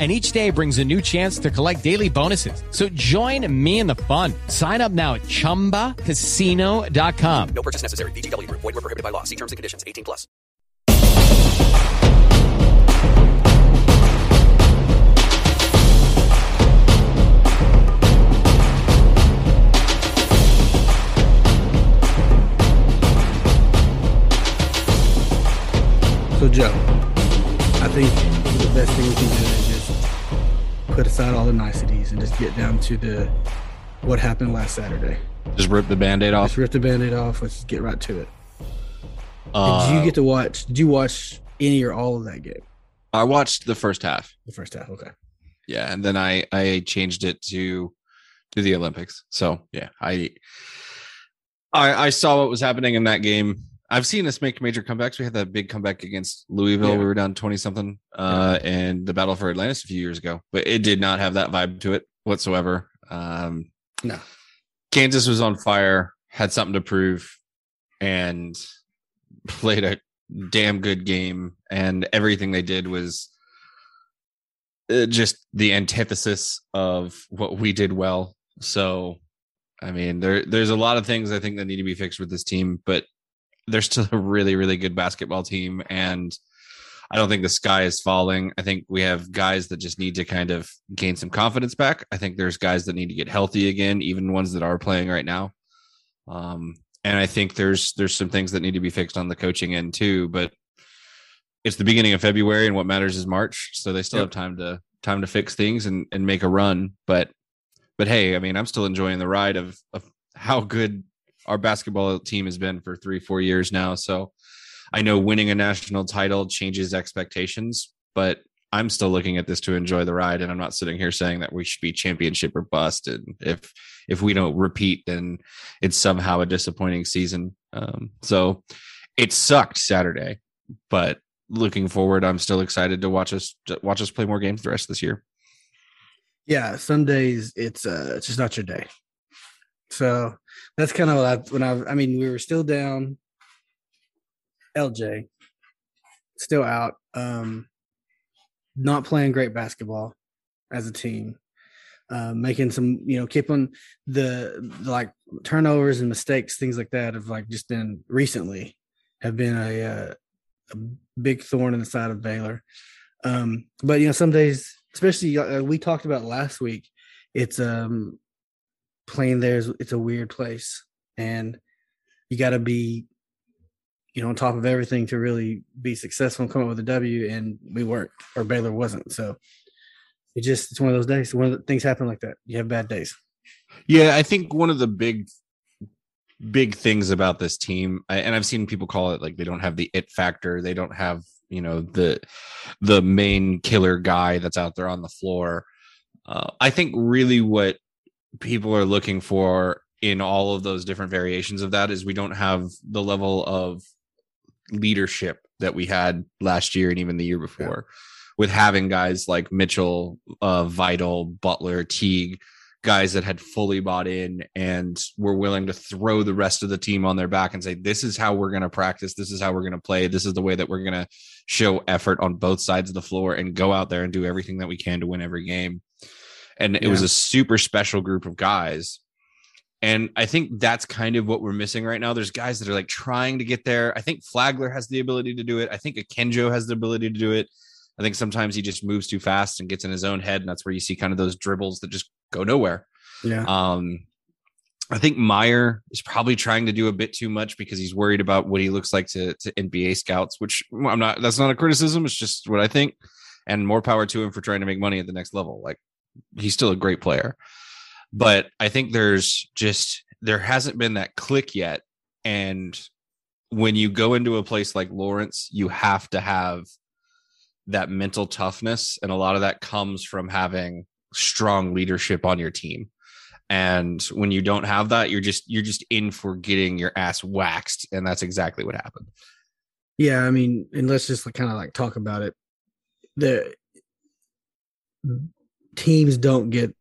and each day brings a new chance to collect daily bonuses. So join me in the fun. Sign up now at ChumbaCasino.com. No purchase necessary. VGW. Void were prohibited by law. See terms and conditions. 18 plus. So, Joe, I think the best thing we can do is just put aside all the niceties and just get down to the what happened last Saturday. Just rip the band-aid off. Just rip the band-aid off. Let's just get right to it. Uh, did you get to watch? Did you watch any or all of that game? I watched the first half. The first half, okay. Yeah, and then I I changed it to to the Olympics. So yeah, I I, I saw what was happening in that game. I've seen us make major comebacks. We had that big comeback against Louisville. Yeah. We were down twenty something, uh, and the battle for Atlantis a few years ago. But it did not have that vibe to it whatsoever. Um, No. Kansas was on fire, had something to prove, and played a damn good game. And everything they did was uh, just the antithesis of what we did well. So, I mean, there there's a lot of things I think that need to be fixed with this team, but they're still a really really good basketball team, and I don't think the sky is falling. I think we have guys that just need to kind of gain some confidence back. I think there's guys that need to get healthy again, even ones that are playing right now. Um, and I think there's there's some things that need to be fixed on the coaching end too. But it's the beginning of February, and what matters is March, so they still Yep. have time to time to fix things and and make a run. But but hey, I mean, I'm still enjoying the ride of of how good our basketball team has been for three four years now. So I know winning a national title changes expectations, but I'm still looking at this to enjoy the ride, and I'm not sitting here saying that we should be championship or bust. And if if we don't repeat, then it's somehow a disappointing season. Um, so it sucked Saturday, but looking forward, I'm still excited to watch us to watch us play more games the rest of this year. Yeah, some days it's uh it's just not your day. So that's kind of what I, when I I mean we were still down. LJ still out, um, not playing great basketball as a team, uh, making some you know keeping the, the like turnovers and mistakes, things like that have like just been recently have been a, uh, a big thorn in the side of Baylor. Um, but you know some days, especially uh, we talked about last week, it's um playing there is it's a weird place. And you got to be you know on top of everything to really be successful and come up with a w and we weren't or baylor wasn't. So it just it's one of those days one of the things happen like that. You have bad days. Yeah, I think one of the big big things about this team and I've seen people call it like they don't have the it factor, they don't have, you know, the the main killer guy that's out there on the floor. Uh, I think really what people are looking for in all of those different variations of that is we don't have the level of leadership that we had last year and even the year before with having guys like Mitchell, uh, Vital, Butler, Teague, guys that had fully bought in and were willing to throw the rest of the team on their back and say, This is how we're going to practice. This is how we're going to play. This is the way that we're going to show effort on both sides of the floor and go out there and do everything that we can to win every game. And it was a super special group of guys. And I think that's kind of what we're missing right now. There's guys that are like trying to get there. I think Flagler has the ability to do it. I think Akinjo has the ability to do it. I think sometimes he just moves too fast and gets in his own head, and that's where you see kind of those dribbles that just go nowhere. Yeah. Um, I think Mayer is probably trying to do a bit too much because he's worried about what he looks like to, to NBA scouts, which I'm not. That's not a criticism. It's just what I think, and more power to him for trying to make money at the next level. Like he's still a great player, but I think there's just there hasn't been that click yet, and when you go into a place like Lawrence, you have to have that mental toughness, and a lot of that comes from having strong leadership on your team. And when you don't have that you're just you're just in for getting your ass waxed. And that's exactly what happened. Yeah, I mean, and let's just kind of like talk about it. The teams don't get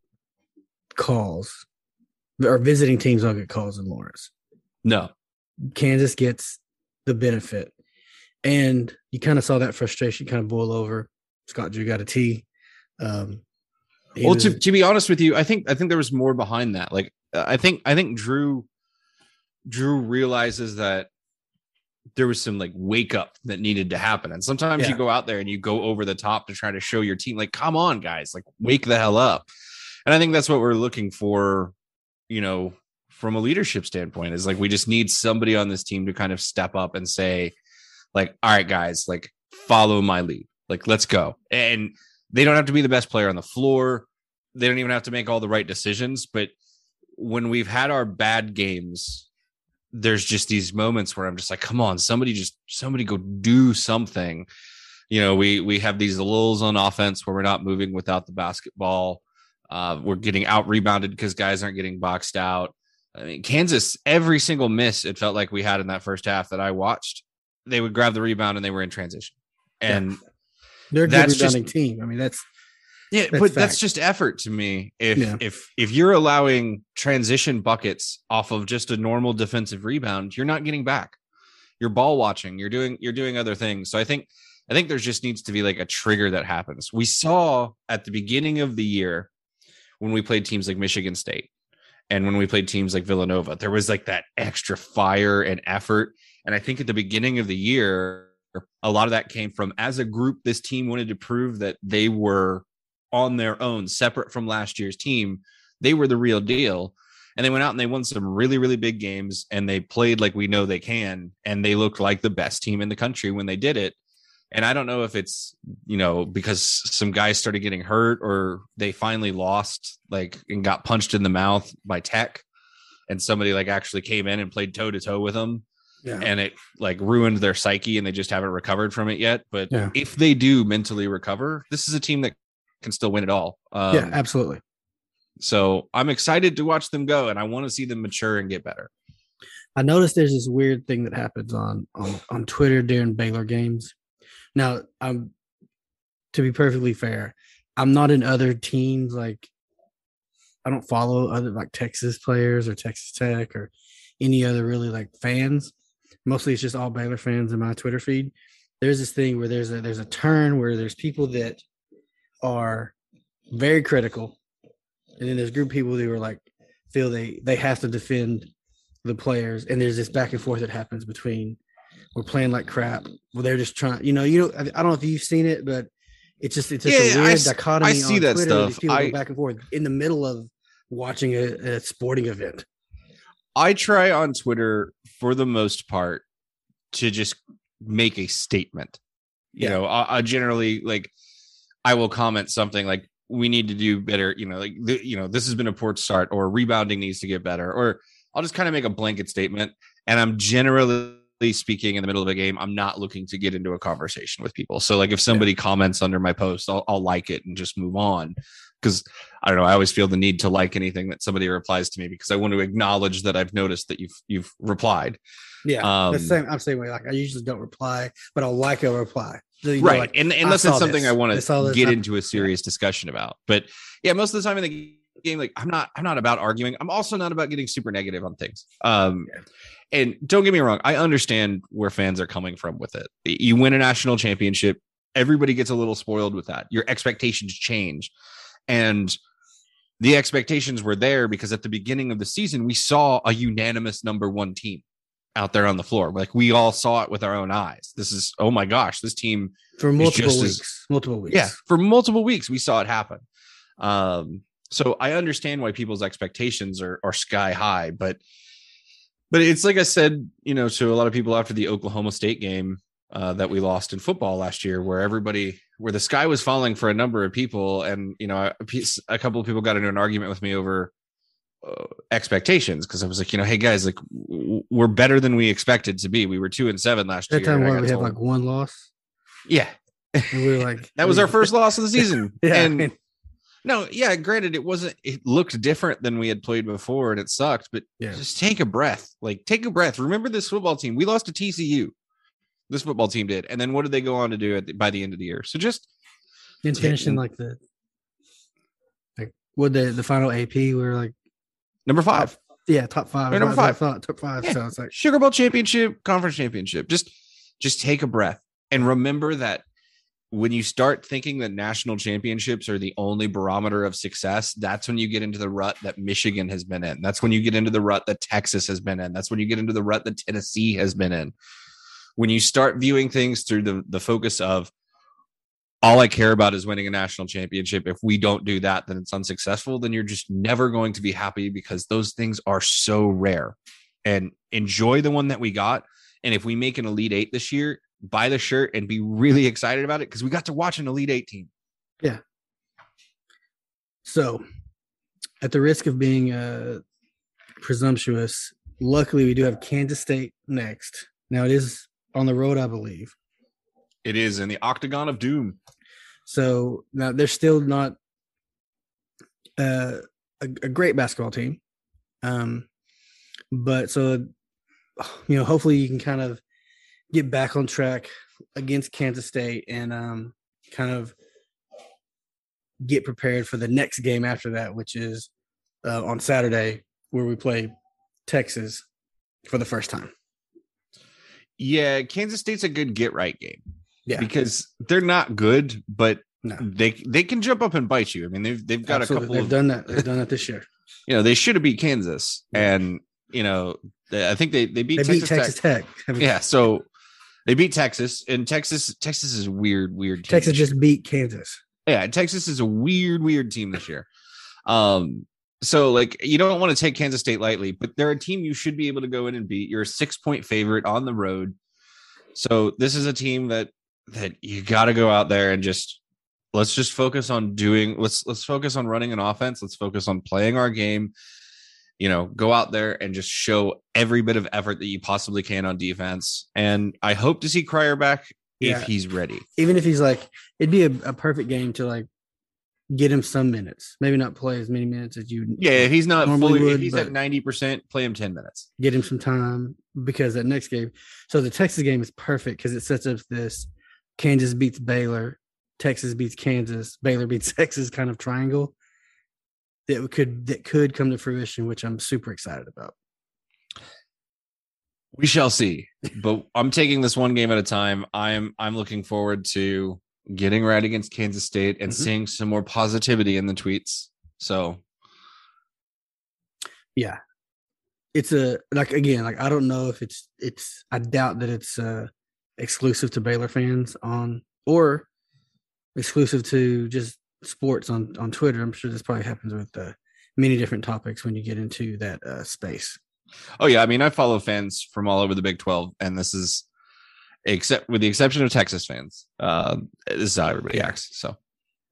calls, or visiting teams don't get calls in Lawrence. no Kansas gets the benefit, and you kind of saw that frustration kind of boil over. Scott Drew got a T. Um, well was- to, to be honest with you i think i think there was more behind that like i think i think drew drew realizes that there was some like wake up that needed to happen. And sometimes you go out there and you go over the top to try to show your team like come on guys like wake the hell up. And i think that's what we're looking for you know from a leadership standpoint is like we just need somebody on this team to kind of step up and say like all right guys like follow my lead. Like let's go. And they don't have to be the best player on the floor. They don't even have to make all the right decisions. But when we've had our bad games there's just these moments where i'm just like come on somebody just somebody go do something. You know we we have these lulls on offense where we're not moving without the basketball. Uh, we're getting out rebounded because guys aren't getting boxed out. I mean kansas every single miss it felt like we had in that first half that i watched they would grab the rebound and they were in transition. And they're a good that's just- rebounding team. I mean, that's yeah, That's but that's just effort to me. If Yeah. if if you're allowing transition buckets off of just a normal defensive rebound, you're not getting back. You're ball watching. You're doing you're doing other things. So I think I think there just needs to be like a trigger that happens. We saw at the beginning of the year when we played teams like Michigan State and when we played teams like Villanova, there was like that extra fire and effort. And I think at the beginning of the year, a lot of that came from as a group, this team wanted to prove that they were on their own, separate from last year's team. They were the real deal. And they went out and they won some really, really big games and they played like we know they can. And they looked like the best team in the country when they did it. And I don't know if it's, you know, because some guys started getting hurt or they finally lost, like, and got punched in the mouth by Tech. And somebody like actually came in and played toe to toe with them yeah. and it like ruined their psyche and they just haven't recovered from it yet. But Yeah. if they do mentally recover, this is a team that can still win it all. Um, yeah, absolutely. So I'm excited to watch them go, and I want to see them mature and get better. I noticed there's this weird thing that happens on on on Twitter during Baylor games. Now, I'm to be perfectly fair, I'm not in other teams like I don't follow other like Texas players or Texas Tech or any other really like fans. Mostly it's just all Baylor fans in my Twitter feed. There's this thing where there's a there's a turn where there's people that are very critical, and then there's a group of people who are like feel they they have to defend the players, and there's this back and forth that happens between we're playing like crap. Well, they're just trying, you know, you know, I, I don't know if you've seen it, but it's just it's just Yeah, a I weird I dichotomy. see on that Twitter. stuff. These people I- go back and forth in the middle of watching a, a sporting event. I try on Twitter for the most part to just make a statement. You Yeah. know, I, I generally like I will comment something like we need to do better. You know, like the, you know this has been a poor start, or rebounding needs to get better, or I'll just kind of make a blanket statement. And I'm generally speaking in the middle of a game, I'm not looking to get into a conversation with people. So like if somebody comments under my post, I'll, I'll like it and just move on. Because I don't know, I always feel the need to like anything that somebody replies to me because I want to acknowledge that I've noticed that you've you've replied. Yeah, Um, the same. I'm the same way. Like I usually don't reply, but I'll like a reply. Know, right like, and unless saw it's something this. i want to get into a serious discussion about but yeah most of the time in the game. Like I'm not I'm not about arguing. I'm also not about getting super negative on things. Um and don't get me wrong, I understand where fans are coming from with it. You win a national championship, everybody gets a little spoiled with that. Your expectations change. And the expectations were there because at the beginning of the season, we saw a unanimous number one team out there on the floor. Like we all saw it with our own eyes. This is, oh my gosh, this team for multiple just weeks. as- multiple weeks. yeah, for multiple weeks, we saw it happen. Um, so I understand why people's expectations are are sky high, but but it's like I said, you know, to a lot of people after the Oklahoma State game uh, that we lost in football last year, where everybody, where the sky was falling for a number of people, and you know, a, piece, a couple of people got into an argument with me over uh, expectations because I was like, you know, hey guys, like w- we're better than we expected to be. We were two and seven last That year. That time where we had told- like one loss, yeah, and we were like, that was our first loss of the season. Yeah, and and- no, yeah, granted, it wasn't. It looked different than we had played before, and it sucked. But Yeah. just take a breath. Like, take a breath. Remember this football team. We lost to TCU. This football team did, and then what did they go on to do at the, by the end of the year? So just and finishing like the like what the the final AP we were like number five, yeah top five number five. thought, top five Yeah. so it's like Sugar Bowl championship, conference championship. Just just take a breath and remember that when you start thinking that national championships are the only barometer of success, that's when you get into the rut that Michigan has been in. That's when you get into the rut that Texas has been in. That's when you get into the rut that Tennessee has been in. When you start viewing things through the, the focus of all I care about is winning a national championship. If we don't do that, then it's unsuccessful. Then you're just never going to be happy because those things are so rare. And enjoy the one that we got. And if we make an Elite Eight this year, buy the shirt and be really excited about it because we got to watch an Elite Eight team. Yeah. So at the risk of being uh presumptuous luckily we do have Kansas State next now it is on the road I believe It is in the Octagon of Doom. So now they're still not uh, a, a great basketball team. Um, but so, you know, hopefully you can kind of get back on track against Kansas State and um, kind of get prepared for the next game after that, which is uh, on Saturday, where we play Texas for the first time. Yeah, Kansas State's a good get right game. Yeah. Because they're not good, but No. they they can jump up and bite you. I mean, they've they've got Absolutely. a couple They've of done that. They've done that this year. you know, they should have beat Kansas. And, you know, they, I think they they beat They Texas, beat Texas Tech. Tech. Yeah, so they beat Texas and Texas Texas is a weird weird team Texas just beat Kansas. yeah, Texas is a weird, weird team this year. Um, so like you don't want to take Kansas State lightly, but they're a team you should be able to go in and beat. You're a six point favorite on the road. So this is a team that that you got to go out there and just let's just focus on doing let's let's focus on running an offense. Let's focus on playing our game. You know, go out there and just show every bit of effort that you possibly can on defense. And I hope to see Cryer back Yeah. if he's ready. even if he's like, it'd be a, a perfect game to like get him some minutes. Maybe not play as many minutes as you. Yeah, if he's not fully, if he's at ninety percent, play him ten minutes. get him some time because that next game. So the Texas game is perfect because it sets up this Kansas beats Baylor, Texas beats Kansas, Baylor beats Texas kind of triangle that could that could come to fruition, which I'm super excited about. We shall see. But I'm taking this one game at a time. I'm I'm looking forward to getting right against Kansas State and Mhm. seeing some more positivity in the tweets. So Yeah. It's a like again, like I don't know if it's it's I doubt that it's uh exclusive to Baylor fans on or exclusive to just sports on on Twitter. I'm sure this probably happens with uh, many different topics when you get into that uh space. oh yeah, I mean I follow fans from all over the Big 12, and this is except with the exception of Texas fans. Uh, this is how everybody acts. So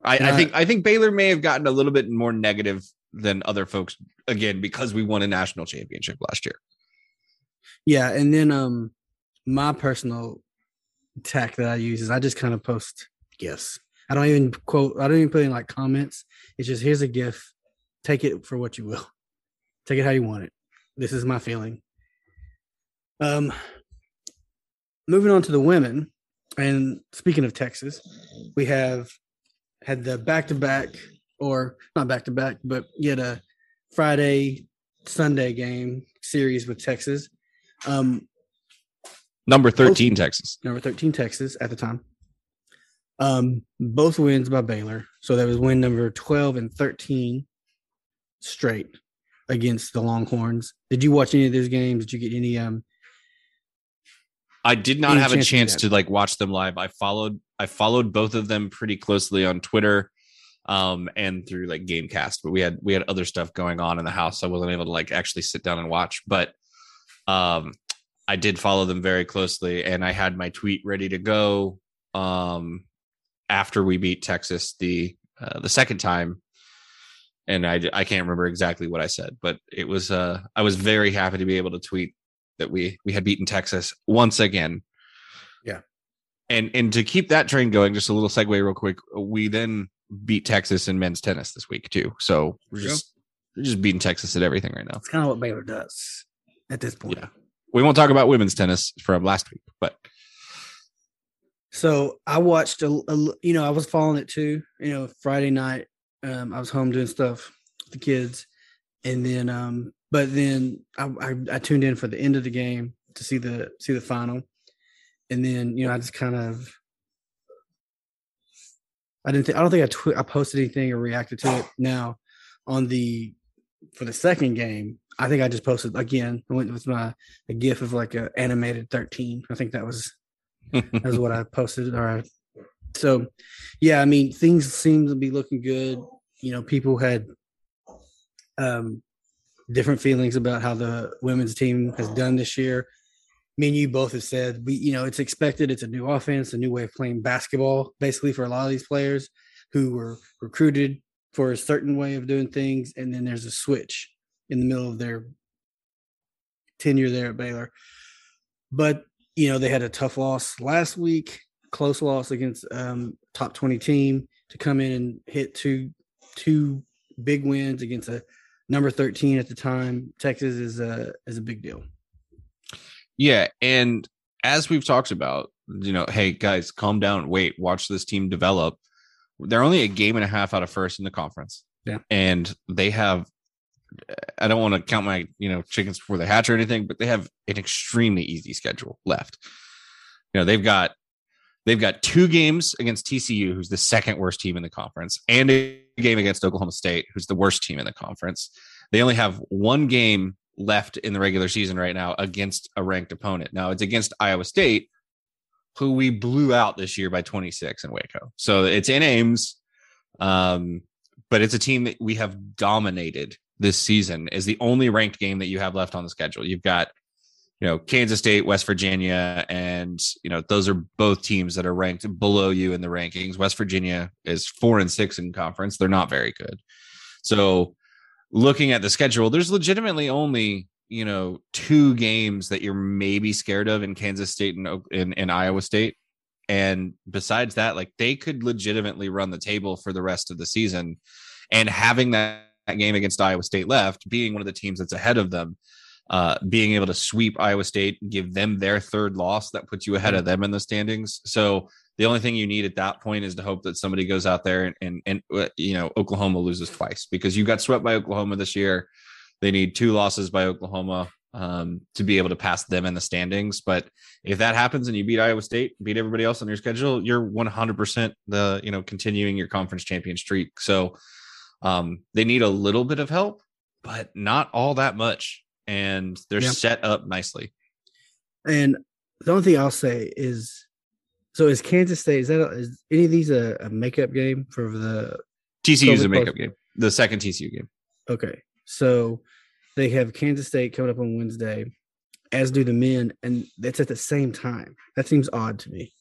I, I think I think Baylor may have gotten a little bit more negative than other folks again because we won a national championship last year. Yeah, and then um my personal tack that I use is I just kind of post gifs. I don't even quote I don't even put in like comments. It's just here's a gif. Take it for what you will. Take it how you want it. This is my feeling. Um moving on to the women, and speaking of Texas, we have had the back to back or not back to back, but yet a Friday Sunday game series with Texas. Um, Number 13, Texas. number 13 Texas at the time. Um, both wins by Baylor. So that was win number 12 and 13 straight against the Longhorns. Did you watch any of those games? Did you get any um I did not have a chance to chance to like watch them live. I followed I followed both of them pretty closely on Twitter um and through like Gamecast, but we had we had other stuff going on in the house. So I wasn't able to like actually sit down and watch, but um I did follow them very closely and I had my tweet ready to go um after we beat Texas the uh, the second time and I I can't remember exactly what I said, but it was uh I was very happy to be able to tweet that we we had beaten Texas once again. Yeah. And and to keep that train going, just a little segue real quick, we then beat Texas in men's tennis this week too. So we're just we're just beating Texas at everything right now. it's kind of what Baylor does at this point. Yeah. We won't talk about women's tennis from last week, but So I watched a. you know, I was following it too. You know, Friday night, um, I was home doing stuff with the kids, and then, um, but then I, I, I tuned in for the end of the game to see the see the final, and then you know I just kind of, I didn't, think I don't think I tw- I posted anything or reacted to it. Now, on the for the second game, I think I just posted again. I went with my a gif of like a animated thirteen. I think that was that's what I posted. All right. So, yeah, I mean, things seem to be looking good. You know, people had um, different feelings about how the women's team has done this year. Me and you both have said we, you know, it's expected. It's a new offense, a new way of playing basketball, basically for a lot of these players who were recruited for a certain way of doing things, and then there's a switch in the middle of their tenure there at Baylor. But you know, they had a tough loss last week, close loss against um top 20 team to come in and hit two two big wins against a number 13 at the time. Texas is a is a big deal. yeah, and as we've talked about, you know, hey guys, calm down, wait, watch this team develop. They're only a game and a half out of first in the conference. Yeah. And they have I don't want to count my, you know, chickens before they hatch or anything, but they have an extremely easy schedule left. You know, they've got they've got two games against TCU, who's the second worst team in the conference, and a game against Oklahoma State, who's the worst team in the conference. They only have one game left in the regular season right now against a ranked opponent. Now it's against Iowa State, who we blew out this year by 26 in Waco. So it's in Ames. Um, but it's a team that we have dominated this season is the only ranked game that you have left on the schedule. You've got, you know, Kansas State, West Virginia, and you know, those are both teams that are ranked below you in the rankings. West Virginia is four and six in conference. They're not very good. So looking at the schedule, there's legitimately only, you know, two games that you're maybe scared of in Kansas State and in, in Iowa State. And besides that, like they could legitimately run the table for the rest of the season. And having that, that game against Iowa State left, being one of the teams that's ahead of them, uh, being able to sweep Iowa State, give them their third loss, that puts you ahead of them in the standings. So the only thing you need at that point is to hope that somebody goes out there and, and, and uh, you know, Oklahoma loses twice because you got swept by Oklahoma this year. They need two losses by Oklahoma um, to be able to pass them in the standings. But if that happens and you beat Iowa State, beat everybody else on your schedule, you're 100% the, you know, continuing your conference champion streak. So um, they need a little bit of help, but not all that much. And they're Yeah. set up nicely. And the only thing I'll say is, so is Kansas State? Is that a, is any of these a, a makeup game for the? TCU is a makeup post- game, the second TCU game. Okay, so they have Kansas State coming up on Wednesday, as do the men, and that's at the same time. That seems odd to me.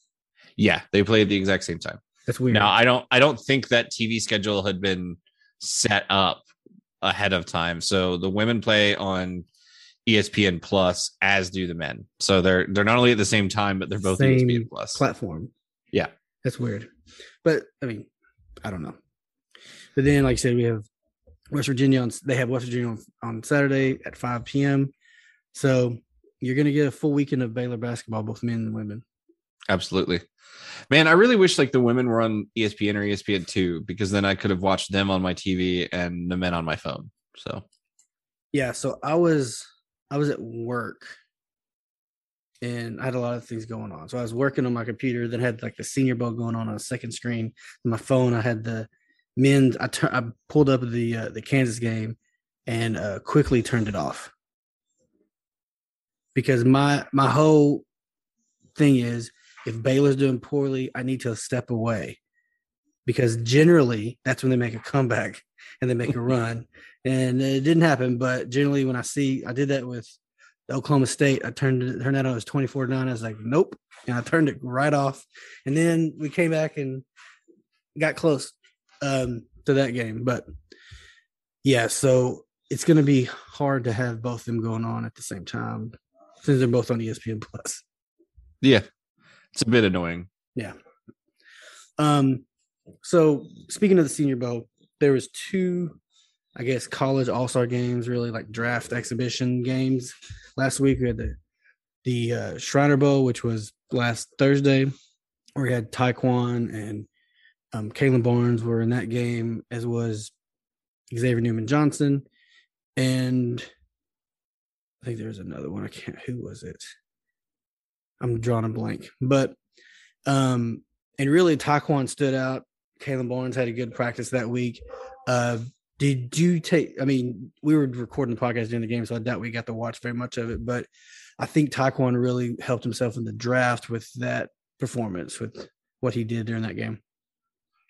Yeah, they play at the exact same time. That's weird. Now, I don't I don't think that TV schedule had been set up ahead of time. So the women play on ESPN Plus as do the men. So they're they're not only at the same time, but they're both Same ESPN Plus. platform. Yeah. That's weird. But I mean, I don't know. But then, like I said, we have West Virginia on they have West Virginia on, on Saturday at 5 p.m. So you're gonna get a full weekend of Baylor basketball, both men and women. Absolutely. Man, I really wish like the women were on ESPN or ESPN two because then I could have watched them on my TV and the men on my phone. So Yeah, so I was I was at work and I had a lot of things going on. So I was working on my computer, then had like the senior bowl going on on a second screen. My phone, I had the men's. I tur- I pulled up the uh, the Kansas game and uh, quickly turned it off because my my whole thing is if Baylor's doing poorly, I need to step away because generally that's when they make a comeback and they make a run. And it didn't happen, but generally when I see, I did that with Oklahoma State. I turned it turned that on as 24 9. I was like, nope. And I turned it right off. And then we came back and got close um, to that game. But yeah, so it's going to be hard to have both of them going on at the same time since they're both on ESPN Plus. yeah, it's a bit annoying. Yeah. Um. So speaking of the Senior Bowl, there was two, I guess, college All Star games, really like draft exhibition games. Last week we had the the uh, Shriner Bowl, which was last Thursday, where we had Tyquan and um, Kalon Barnes were in that game, as was Xavier Newman Johnson, and I think there was another one. I can't. Who was it? I'm drawing a blank, but um, and really Tyquan stood out. Kalon Barnes had a good practice that week. Uh, did you take? I mean, we were recording the podcast during the game, so I doubt we got to watch very much of it. But I think Tyquan really helped himself in the draft with that performance, with what he did during that game.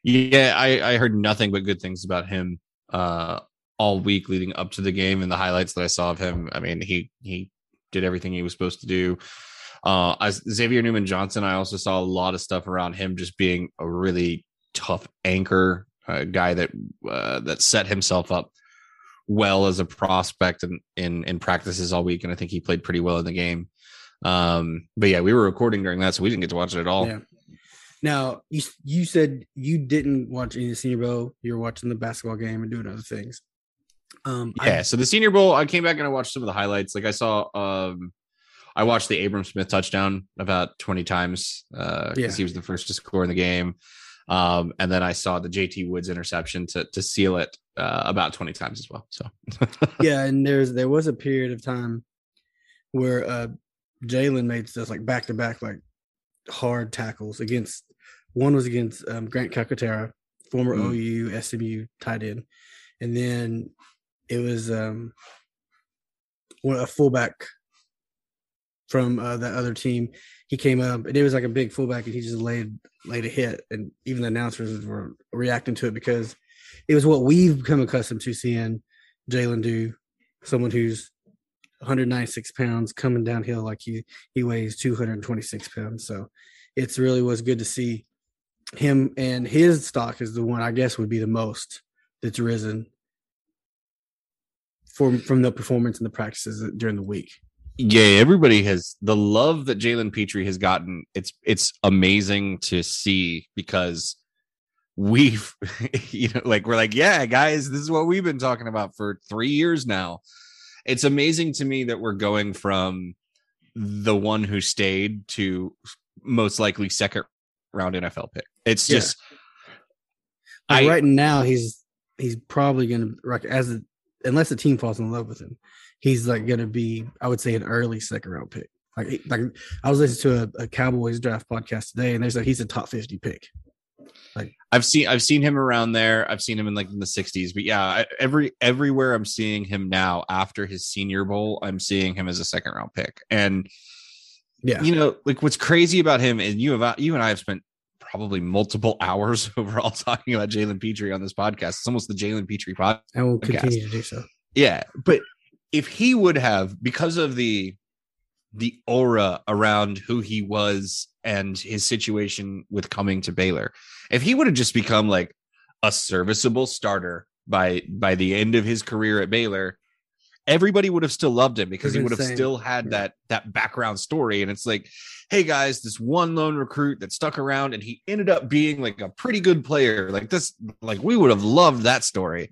Yeah, I, I heard nothing but good things about him uh, all week leading up to the game and the highlights that I saw of him. I mean, he he did everything he was supposed to do. Uh, as Xavier Newman Johnson, I also saw a lot of stuff around him just being a really tough anchor, a guy that uh, that set himself up well as a prospect and in, in practices all week, and I think he played pretty well in the game. Um, but yeah, we were recording during that, so we didn't get to watch it at all. Yeah. Now you you said you didn't watch any of the Senior Bowl. You were watching the basketball game and doing other things. Um, I- Yeah. so the Senior Bowl, I came back and I watched some of the highlights. Like I saw, um, I watched the Abram Smith touchdown about 20 times because Yeah. he was the first to score in the game. Um, and then I saw the JT Woods interception to to seal it uh, about 20 times as well. So yeah, and there's there was a period of time where uh Jalen made stuff like back to back like hard tackles against one was against um, Grant Calcaterra, former Mm. OU SMU tight end, and then it was um one a fullback from uh, that other team. He came up and it was like a big fullback, and he just laid laid a hit, and even the announcers were reacting to it because it was what we've become accustomed to seeing Jalen do. Someone who's 196 pounds coming downhill like he he weighs 226 pounds. So it's really was good to see him and his stock is the one I guess would be the most that's risen from from the performance and the practices during the week. Yeah, everybody has the love that Jalen Pitre has gotten. It's it's amazing to see because we've you know like we're like yeah guys this is what we've been talking about for three years now. It's amazing to me that we're going from the one who stayed to most likely second round nfl pick. It's just I- right now he's he's probably going to as a, unless the team falls in love with him, he's like going to be I would say an early second round pick. Like like I was listening to a, a Cowboys draft podcast today, and there's like he's a top fifty pick. I've seen I've seen him around there. I've seen him in like in the 60s, but yeah, I, every everywhere I'm seeing him now after his senior bowl, I'm seeing him as a second round pick. And Yeah, you know, like what's crazy about him and you have you and I have spent probably multiple hours overall talking about Jalen Pitre on this podcast. It's almost the Jalen Pitre podcast. and we'll continue to do so. Yeah, but if he would have because of the the aura around who he was and his situation with coming to Baylor, if he would have just become like a serviceable starter by by the end of his career at Baylor, everybody would have still loved him because he would have insane. still had Yeah. that that background story and it's like hey guys this one lone recruit that stuck around and he ended up being like a pretty good player like this like we would have loved that story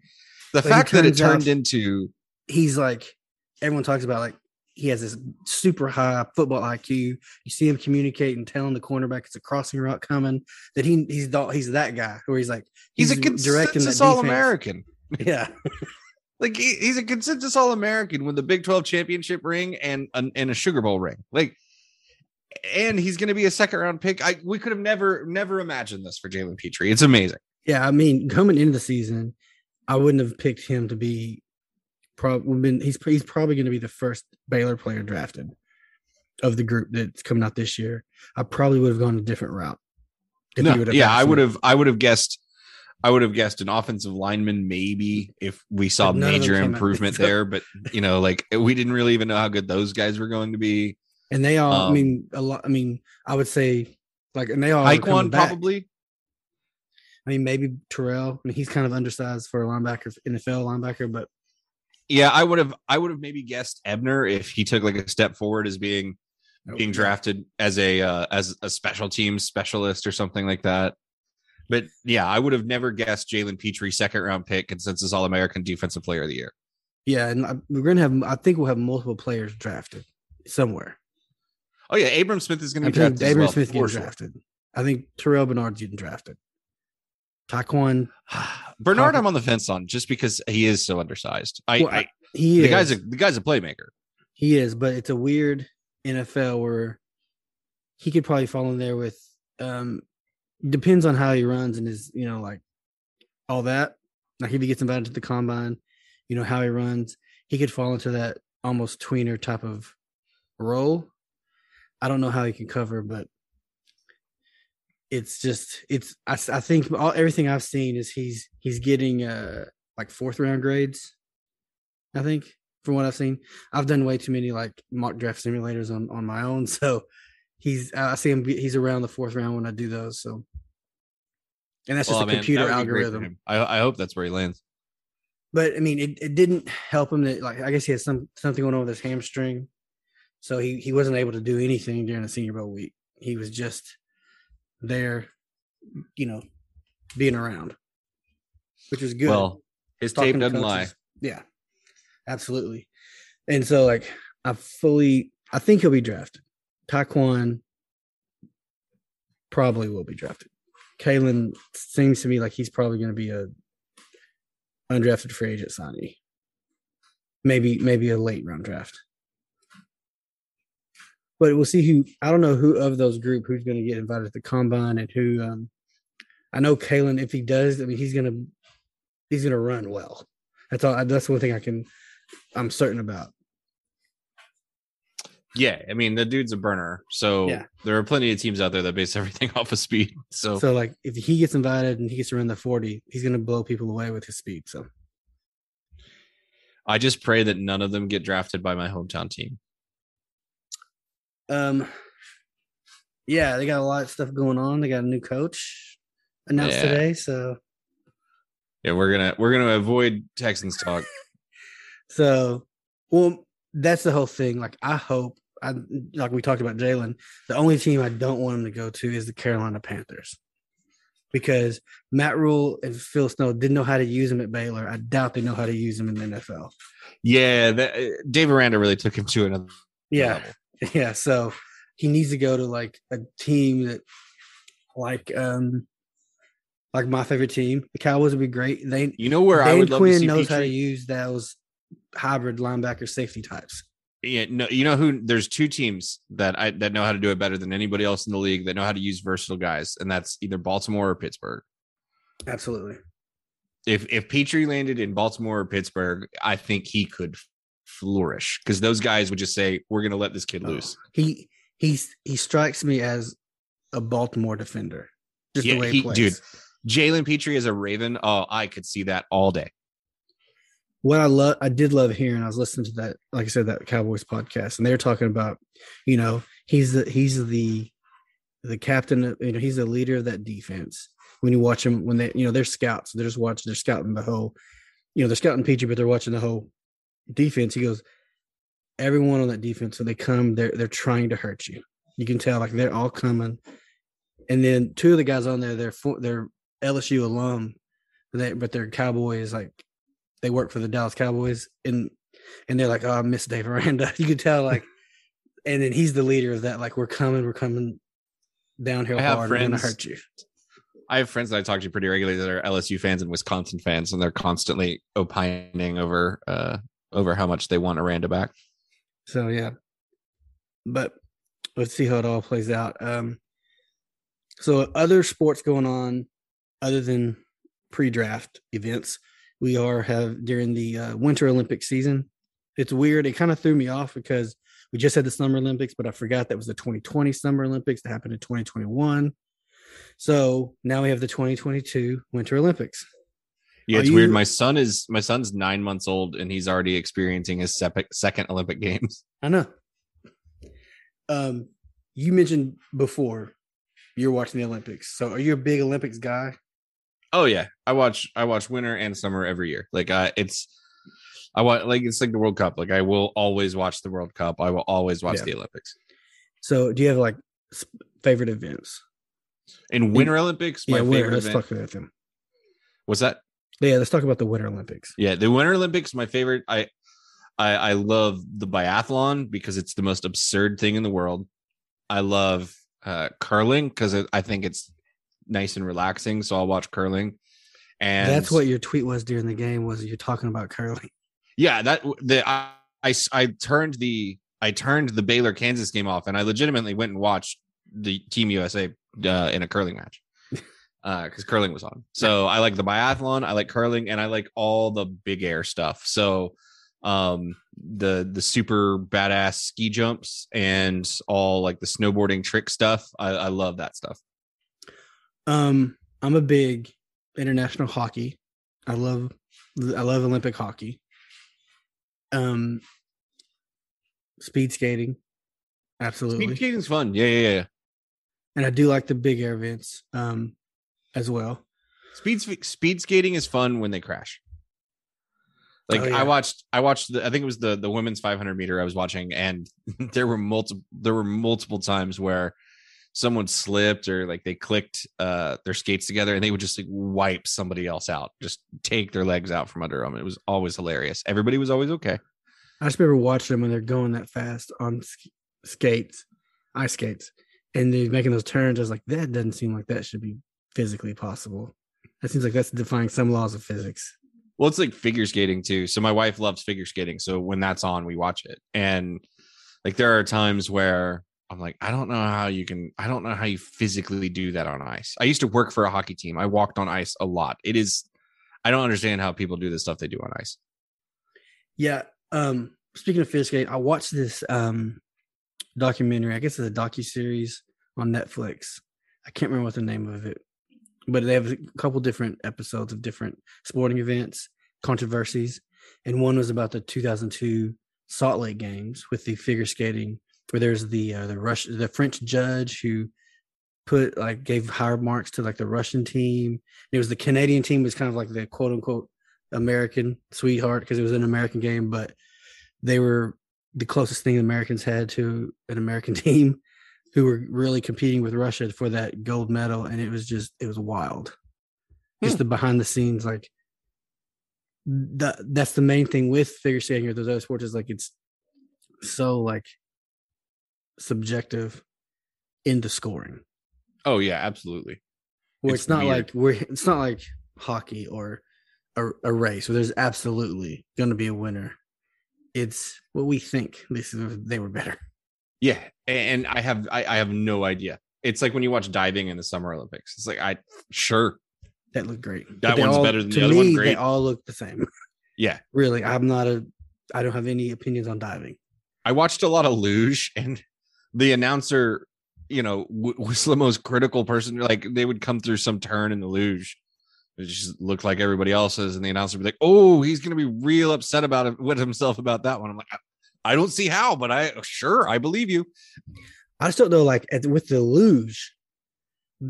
the But fact that it turns out- turned into He's like everyone talks about like he has this super high football IQ. You see him communicate and telling the cornerback it's a crossing route coming. That he he's he's that guy where he's like He's, a directing consensus All. American. Yeah, Like he, he's a consensus All American with the Big 12 championship ring and an, and a Sugar Bowl ring. Like, and he's going to be a second round pick. I we could have never never imagined this for Jalen Pitre. It's amazing. yeah. I mean, coming into the season, I wouldn't have picked him to be. Probably been he's he's probably going to be the first Baylor player drafted of the group that's coming out this year. I probably would have gone a different route. No, he would have yeah, I would have I would have guessed I would have guessed an offensive lineman maybe if we saw But none of them major improvement there, but you know, like we didn't really even know how good those guys were going to be. And they all, I Um, mean, a lot. I mean, I would say, like, and they all coming probably. I mean, maybe Terrell. I mean, he's kind of undersized for a linebacker, NFL linebacker, but Yeah, I would have I would have maybe guessed Ebner if he took like a step forward as being being drafted as a uh, as a special teams specialist or something like that. But yeah, I would have never guessed Jalen Pitre second round pick consensus All American Defensive Player of the Year. yeah, and I- we're gonna have. I think we'll have multiple players drafted somewhere. Oh yeah, Abram Smith is going to be drafted. Abram well, Smith getting sure. drafted. I think Terrell Bernard's getting drafted. Tyquan, Bernard, Hopper- I'm on the fence on just because he is so undersized. I, Well, I he the is. guy's a the guy's a playmaker. He is, but it's a weird NFL where he could probably fall in there with um depends on how he runs and his, you know, like all that. Like if he gets invited to the combine, you know, how he runs, he could fall into that almost tweener type of role. I don't know how he can cover, but it's just it's I think all everything I've seen is he's he's getting uh like fourth round grades. I think from what I've seen. I've done way too many like mock draft simulators on on my own, so he's I see him. He's around the fourth round when I do those. So, and that's just Well, a man, computer that would be great for algorithm. I, I hope that's where he lands. But I mean, it, it didn't help him that like I guess he had some something going on with his hamstring, so he he wasn't able to do anything during the Senior Bowl week. He was just there, you know, being around, which was good. Well, his talking tape doesn't lie. Yeah, absolutely. And so, like, I fully, I think he'll be drafted. Tyquan probably will be drafted. Kalon seems to me like he's probably going to be a undrafted free agent signee. Maybe, maybe a late round draft. But we'll see who. I don't know who of those group who's going to get invited to the combine and who. um I know Kalon. If he does, I mean, he's going to he's going to run well. That's all. That's one thing I can. I'm certain about. Yeah, I mean the dude's a burner. So Yeah. there are plenty of teams out there that base everything off of speed. So, So like, if he gets invited and he gets to run the 40, he's going to blow people away with his speed. So I just pray that none of them get drafted by my hometown team. Um, yeah, they got a lot of stuff going on. They got a new coach announced Yeah. today. So, Yeah, we're gonna we're gonna avoid Texans talk. so, well, that's the whole thing. Like, I hope, I like we talked about Jalen. The only team I don't want him to go to is the Carolina Panthers, because Matt Rhule and Phil Snow didn't know how to use him at Baylor. I doubt they know how to use him in the NFL. Yeah, that, Dave Aranda really took him to another Yeah, level. yeah. So he needs to go to like a team that, like, um, like my favorite team, the Cowboys would be great. They You know where I Dan would love Quinn to see knows how to use those hybrid linebacker safety types. Yeah, no, you know who? There's two teams that I that know how to do it better than anybody else in the league that know how to use versatile guys, and that's either Baltimore or Pittsburgh. Absolutely. If if Pitre landed in Baltimore or Pittsburgh, I think he could flourish because those guys would just say, "We're going to let this kid oh. loose." He he's he strikes me as a Baltimore defender. Just Yeah, the way he, he- plays. dude. Jalen Pitre as a Raven, oh, I could see that all day. what I love, I did love hearing. I was listening to that, like I said, that Cowboys podcast, and they were talking about, you know, he's the he's the the captain. of- You know, he's the leader of that defense. When you watch him, when they, you know, they're scouts, they're just watching, they're scouting the whole, you know, they're scouting Pitre, but they're watching the whole defense. He goes, everyone on that defense, when they come, they're they're trying to hurt you. You can tell, like they're all coming. And then two of the guys on there, they're for, they're LSU alum, but they but they're Cowboys like they work for the Dallas Cowboys, and and they're like, "Oh, I miss Dave Aranda." You can tell, like, and then he's the leader of that. Like, we're coming, we're coming downhill I have hard. We're gonna hurt you. I have friends that I talk to pretty regularly that are LSU fans and Wisconsin fans, and they're constantly opining over uh over how much they want Aranda back. So yeah, but let's see how it all plays out. Um, so other sports going on other than pre-draft events, we are have during the uh, Winter Olympic season. It's weird. It kind of threw me off because we just had the Summer Olympics, but I forgot that was the 2020 Summer Olympics that happened in 2021. So now we have the 2022 Winter Olympics. Yeah, Are it's weird. My son is my son's nine months old, and he's already experiencing his sep- second Olympic Games. I know. Um, you mentioned before you're watching the Olympics. So are you a big Olympics guy? Oh yeah, I watch I watch winter and summer every year. Like I, it's I want like it's like the World Cup. Like I will always watch the World Cup. I will always watch Yeah. the Olympics. So do you have like favorite events? In Winter Olympics, my yeah, winter. favorite Let's event. talk about them. What's that? Yeah, let's talk about the Winter Olympics. Yeah, the Winter Olympics, my favorite. I, I, I love the biathlon because it's the most absurd thing in the world. I love uh, curling because I think it's nice and relaxing. So I'll watch curling, and That's what your tweet was during the game. Was you're talking about curling? yeah that the I I turned the I turned the Baylor Kansas game off, and I legitimately went and watched the Team USA uh, in a curling match because curling was on. So I like the biathlon, I like curling, and I like all the big air stuff. So um the the super badass ski jumps and all like the snowboarding trick stuff. I, I love that stuff. Um, I'm a big international hockey. I love I love Olympic hockey. Um, speed skating, absolutely. Speed skating's fun. Yeah, yeah, yeah. and I do like the big air events um as well. Speed speed skating is fun when they crash. Like Oh, yeah. I watched, I watched. The, I think it was the the women's 500 meter I was watching, and there were multiple there were multiple times where someone slipped or like they clicked uh their skates together, and they would just like wipe somebody else out, just take their legs out from under them. It was always hilarious. Everybody was always okay. I just remember watching them when they're going that fast on sk- skates, ice skates, and they're making those turns. I was like, that doesn't seem like that should be physically possible. That seems like that's defying some laws of physics. Well, it's like figure skating too. So my wife loves figure skating. So when that's on, we watch it. And like there are times where I'm like, I don't know how you can, I don't know how you physically do that on ice. I used to work for a hockey team. I walked on ice a lot. It is, I don't understand how people do the stuff they do on ice. Yeah. Um, speaking of figure skating, I watched this um documentary. I guess it's a docu series on Netflix. I can't remember what the name of it, but they have a couple different episodes of different sporting events, controversies, and one was about the 2002 Salt Lake Games with the figure skating, where there's the uh, the Rush the French judge who put like gave higher marks to like the Russian team. It was the Canadian team was kind of like the quote unquote American sweetheart because it was an American game, but they were the closest thing Americans had to an American team who were really competing with Russia for that gold medal. And it was just, it was wild. Just hmm. the behind the scenes, like that, that's the main thing with figure skating or those other sports is like it's so like subjective in the scoring. Oh yeah, absolutely. It's it's, not weird. like we're it's not like hockey or a, a race where there's absolutely going to be a winner. It's what we think. This is they were better. Yeah. And I have, I, I have no idea. It's like when you watch diving in the summer Olympics. It's like, I, sure. That looked great. That one's all- better than the other one. Great. They all look the same. Yeah. Really, I'm not a. I don't have any opinions on diving. I watched a lot of luge, and the announcer, you know, w- was the most critical person. Like they would come through some turn in the luge, it just looked like everybody else's, and the announcer would be like, "Oh, he's going to be real upset about it with himself about that one." I'm like, I, don't see how, but I sure I believe you. I just don't know. Like at, with the luge,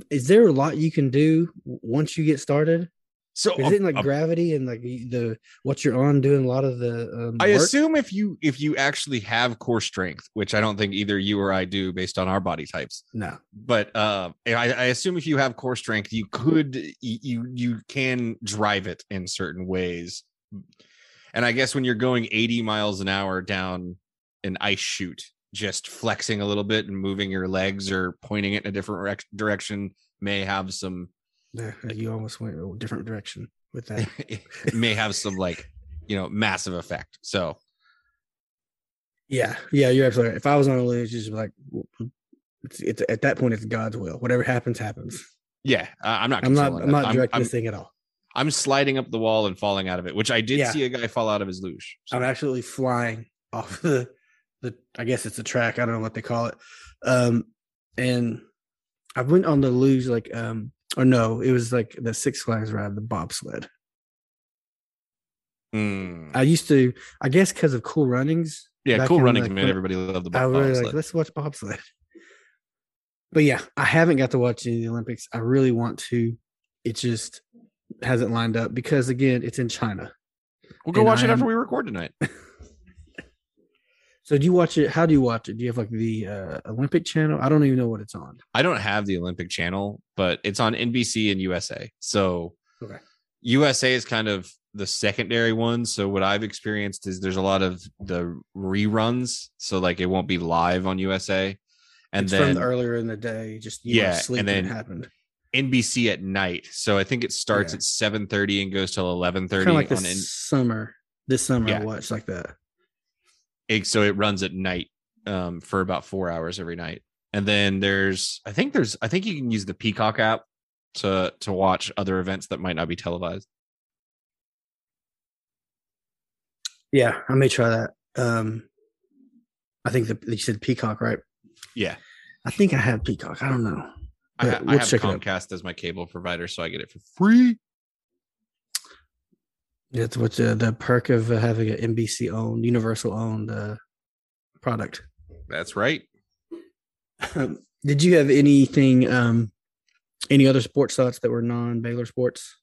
is there a lot you can do once you get started? So Is it like gravity and like the the- what you're on doing a lot of the? Um, I work? assume if you if you actually have core strength, which I don't think either you or I do based on our body types, no. but uh, I, I assume if you have core strength, you could you you can drive it in certain ways. And I guess when you're going 80 miles an hour down an ice chute, just flexing a little bit and moving your legs or pointing it in a different rec- direction may have some Yeah, you almost went a different direction with that. it may have some like you know massive effect. So yeah, yeah, you're absolutely right. If I was on a luge, just like, it's, it's at that point, it's God's will. Whatever happens, happens. yeah, I'm not. I'm not. I'm not directing I'm, this thing at all. I'm sliding up the wall and falling out of it, which I did Yeah. see a guy fall out of his luge. So- I'm absolutely flying off the the. I guess it's a track. I don't know what they call it. Um, and I went on the luge like um, or no, it was like the Six Flags ride, the bobsled. Hmm. I used to, I guess, because of Cool Runnings. yeah, cool in, running like, made everybody love the I bob really bobsled. like. Let's watch bobsled. But yeah, I haven't got to watch any of the Olympics. I really want to. It just hasn't lined up because again, it's in China. We'll go and watch I it after am- we record tonight. So do you watch it? How do you watch it? Do you have like the uh, Olympic channel? I don't even know what it's on. I don't have the Olympic channel, but it's on NBC and USA. So Okay. USA is kind of the secondary one. So what I've experienced is there's a lot of the reruns. So like it won't be live on USA. And it's then from earlier in the day. Just you Yeah, and and then happened. NBC at night. So I think it starts Yeah. at 7:30 and goes till 11:30 Kind of like on this N- summer. This summer Yeah. I watched like that. it- so it runs at night um, for about 4 hours every night. And then there's I think there's I think you can use the Peacock app to to watch other events that might not be televised. Yeah, I may try that. Um, I think the you said Peacock, right? Yeah. I think I have Peacock. I don't know. I, Yeah, I have check it out. Comcast as my cable provider, so I get it for free. That's what the, the perk of uh, having an NBC owned, Universal owned uh, product. That's right. Um, did you have anything, um, any other sports thoughts that were non Baylor sports?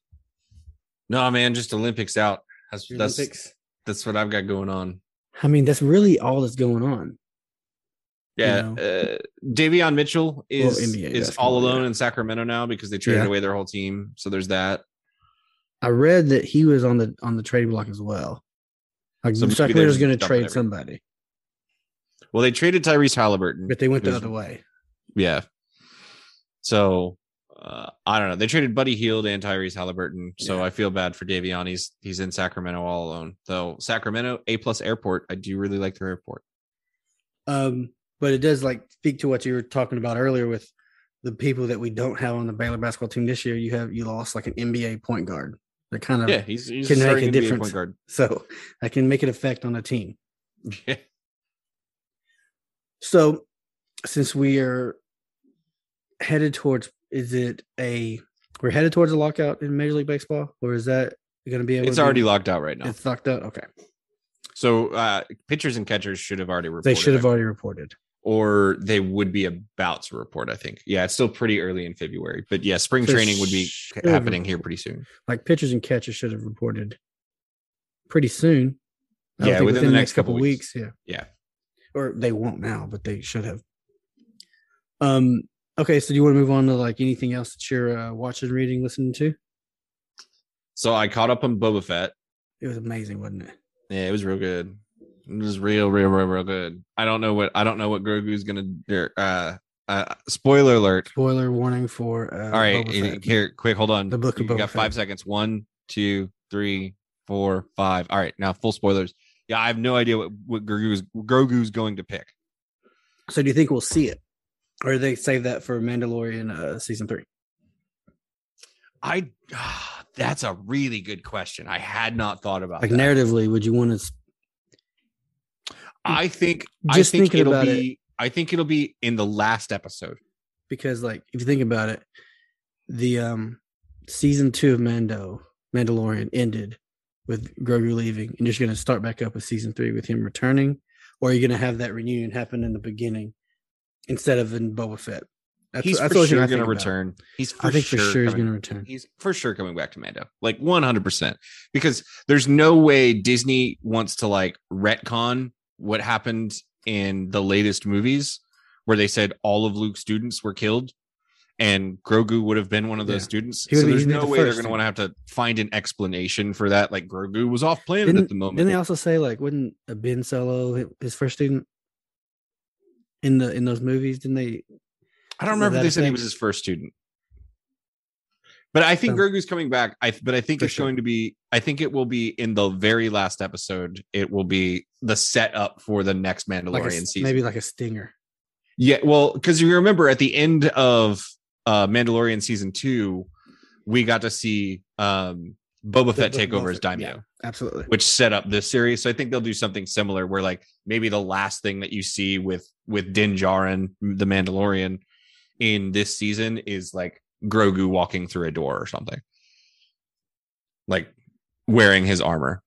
No, man, just Olympics out. That's that's that's what I've got going on. I mean, that's really all that's going on. Yeah, know? uh, Davion Mitchell is NBA is all alone yeah. in Sacramento now because they traded Yeah. away their whole team. So there's that. I read that he was on the on the trading block as well. Like So Sacramento's going to trade somebody, Well, they traded Tyrese Halliburton, but they went the other way. Yeah. So uh, I don't know. They traded Buddy Hield and Tyrese Halliburton. So Yeah. I feel bad for Davion. He's he's in Sacramento all alone. Though Sacramento A plus airport, I do really like their airport. Um, but it does like speak to what you were talking about earlier with the people that we don't have on the Baylor basketball team this year. You have you lost like an NBA point guard. That kind of Yeah, he's, he's can make a NBA difference. point guard. so that can make an effect on a team. Yeah. So since we are headed towards, is it a we're headed towards a lockout in Major League Baseball, or is that going to be? Able It's to be- already locked out right now. It's locked out. Okay, So uh, pitchers and catchers should have already reported. they should have already reported. Or they would be about to report. I think. Yeah, it's still pretty early in February, but yeah, spring So training would be happening here pretty soon. Like pitchers and catchers should have reported pretty soon. Yeah, think within the next couple weeks. Yeah, Yeah. or they won't now, but they should have. Um. Okay, so do you want to move on to like anything else that you're uh, watching, reading, listening to? So I caught up on Boba Fett. It was amazing, wasn't it? Yeah, it was real good. Was real, real, real, real good. I don't know what I don't know what Grogu's gonna do. Uh, uh, spoiler alert. Spoiler warning for. Uh, All right, Fett. here, quick, hold on. The book of you Boba got Fett. five seconds. One, two, three, four, five. All right, now full spoilers. Yeah, I have no idea what what Grogu's Grogu's going to pick. So do you think we'll see it, or do they save that for Mandalorian uh, season three? I. that's a really good question. I had not thought about Like that. narratively, would you want to? I think Just I think thinking it'll about be. I think it'll be in the last episode. Because like, if you think about it, the um season two of Mando Mandalorian ended with Grogu leaving, and you're just gonna start back up with season three with him returning, or are you gonna have that reunion happen in the beginning instead of in Boba Fett? That's, he's that's for sure going to return. He's for I think sure for sure he's gonna return. He's for sure coming back to Mando, like one hundred percent, because there's no way Disney wants to like retcon what happened in the latest movies, where they said all of Luke's students were killed, and Grogu would have been one of those Yeah. students. So there's no the way they're going to want to have to find an explanation for that. Like Grogu was off planet Didn't, at the moment. didn't they also say like wouldn't a Ben Solo his first student in the in those movies? Didn't they? I don't remember they said he was his first student. But I think So- Grogu's coming back. I but I think it's sure. going to be I think it will be in the very last episode. It will be the setup for the next Mandalorian Like a, season. maybe like a stinger. Yeah, well, because you remember at the end of uh Mandalorian season two, we got to see um Boba Fett take over as Daimyo, yeah, absolutely. which set up this series. So I think they'll do something similar where like maybe the last thing that you see with with Din Djarin, the Mandalorian, in this season is like Grogu walking through a door or something. Like wearing his armor.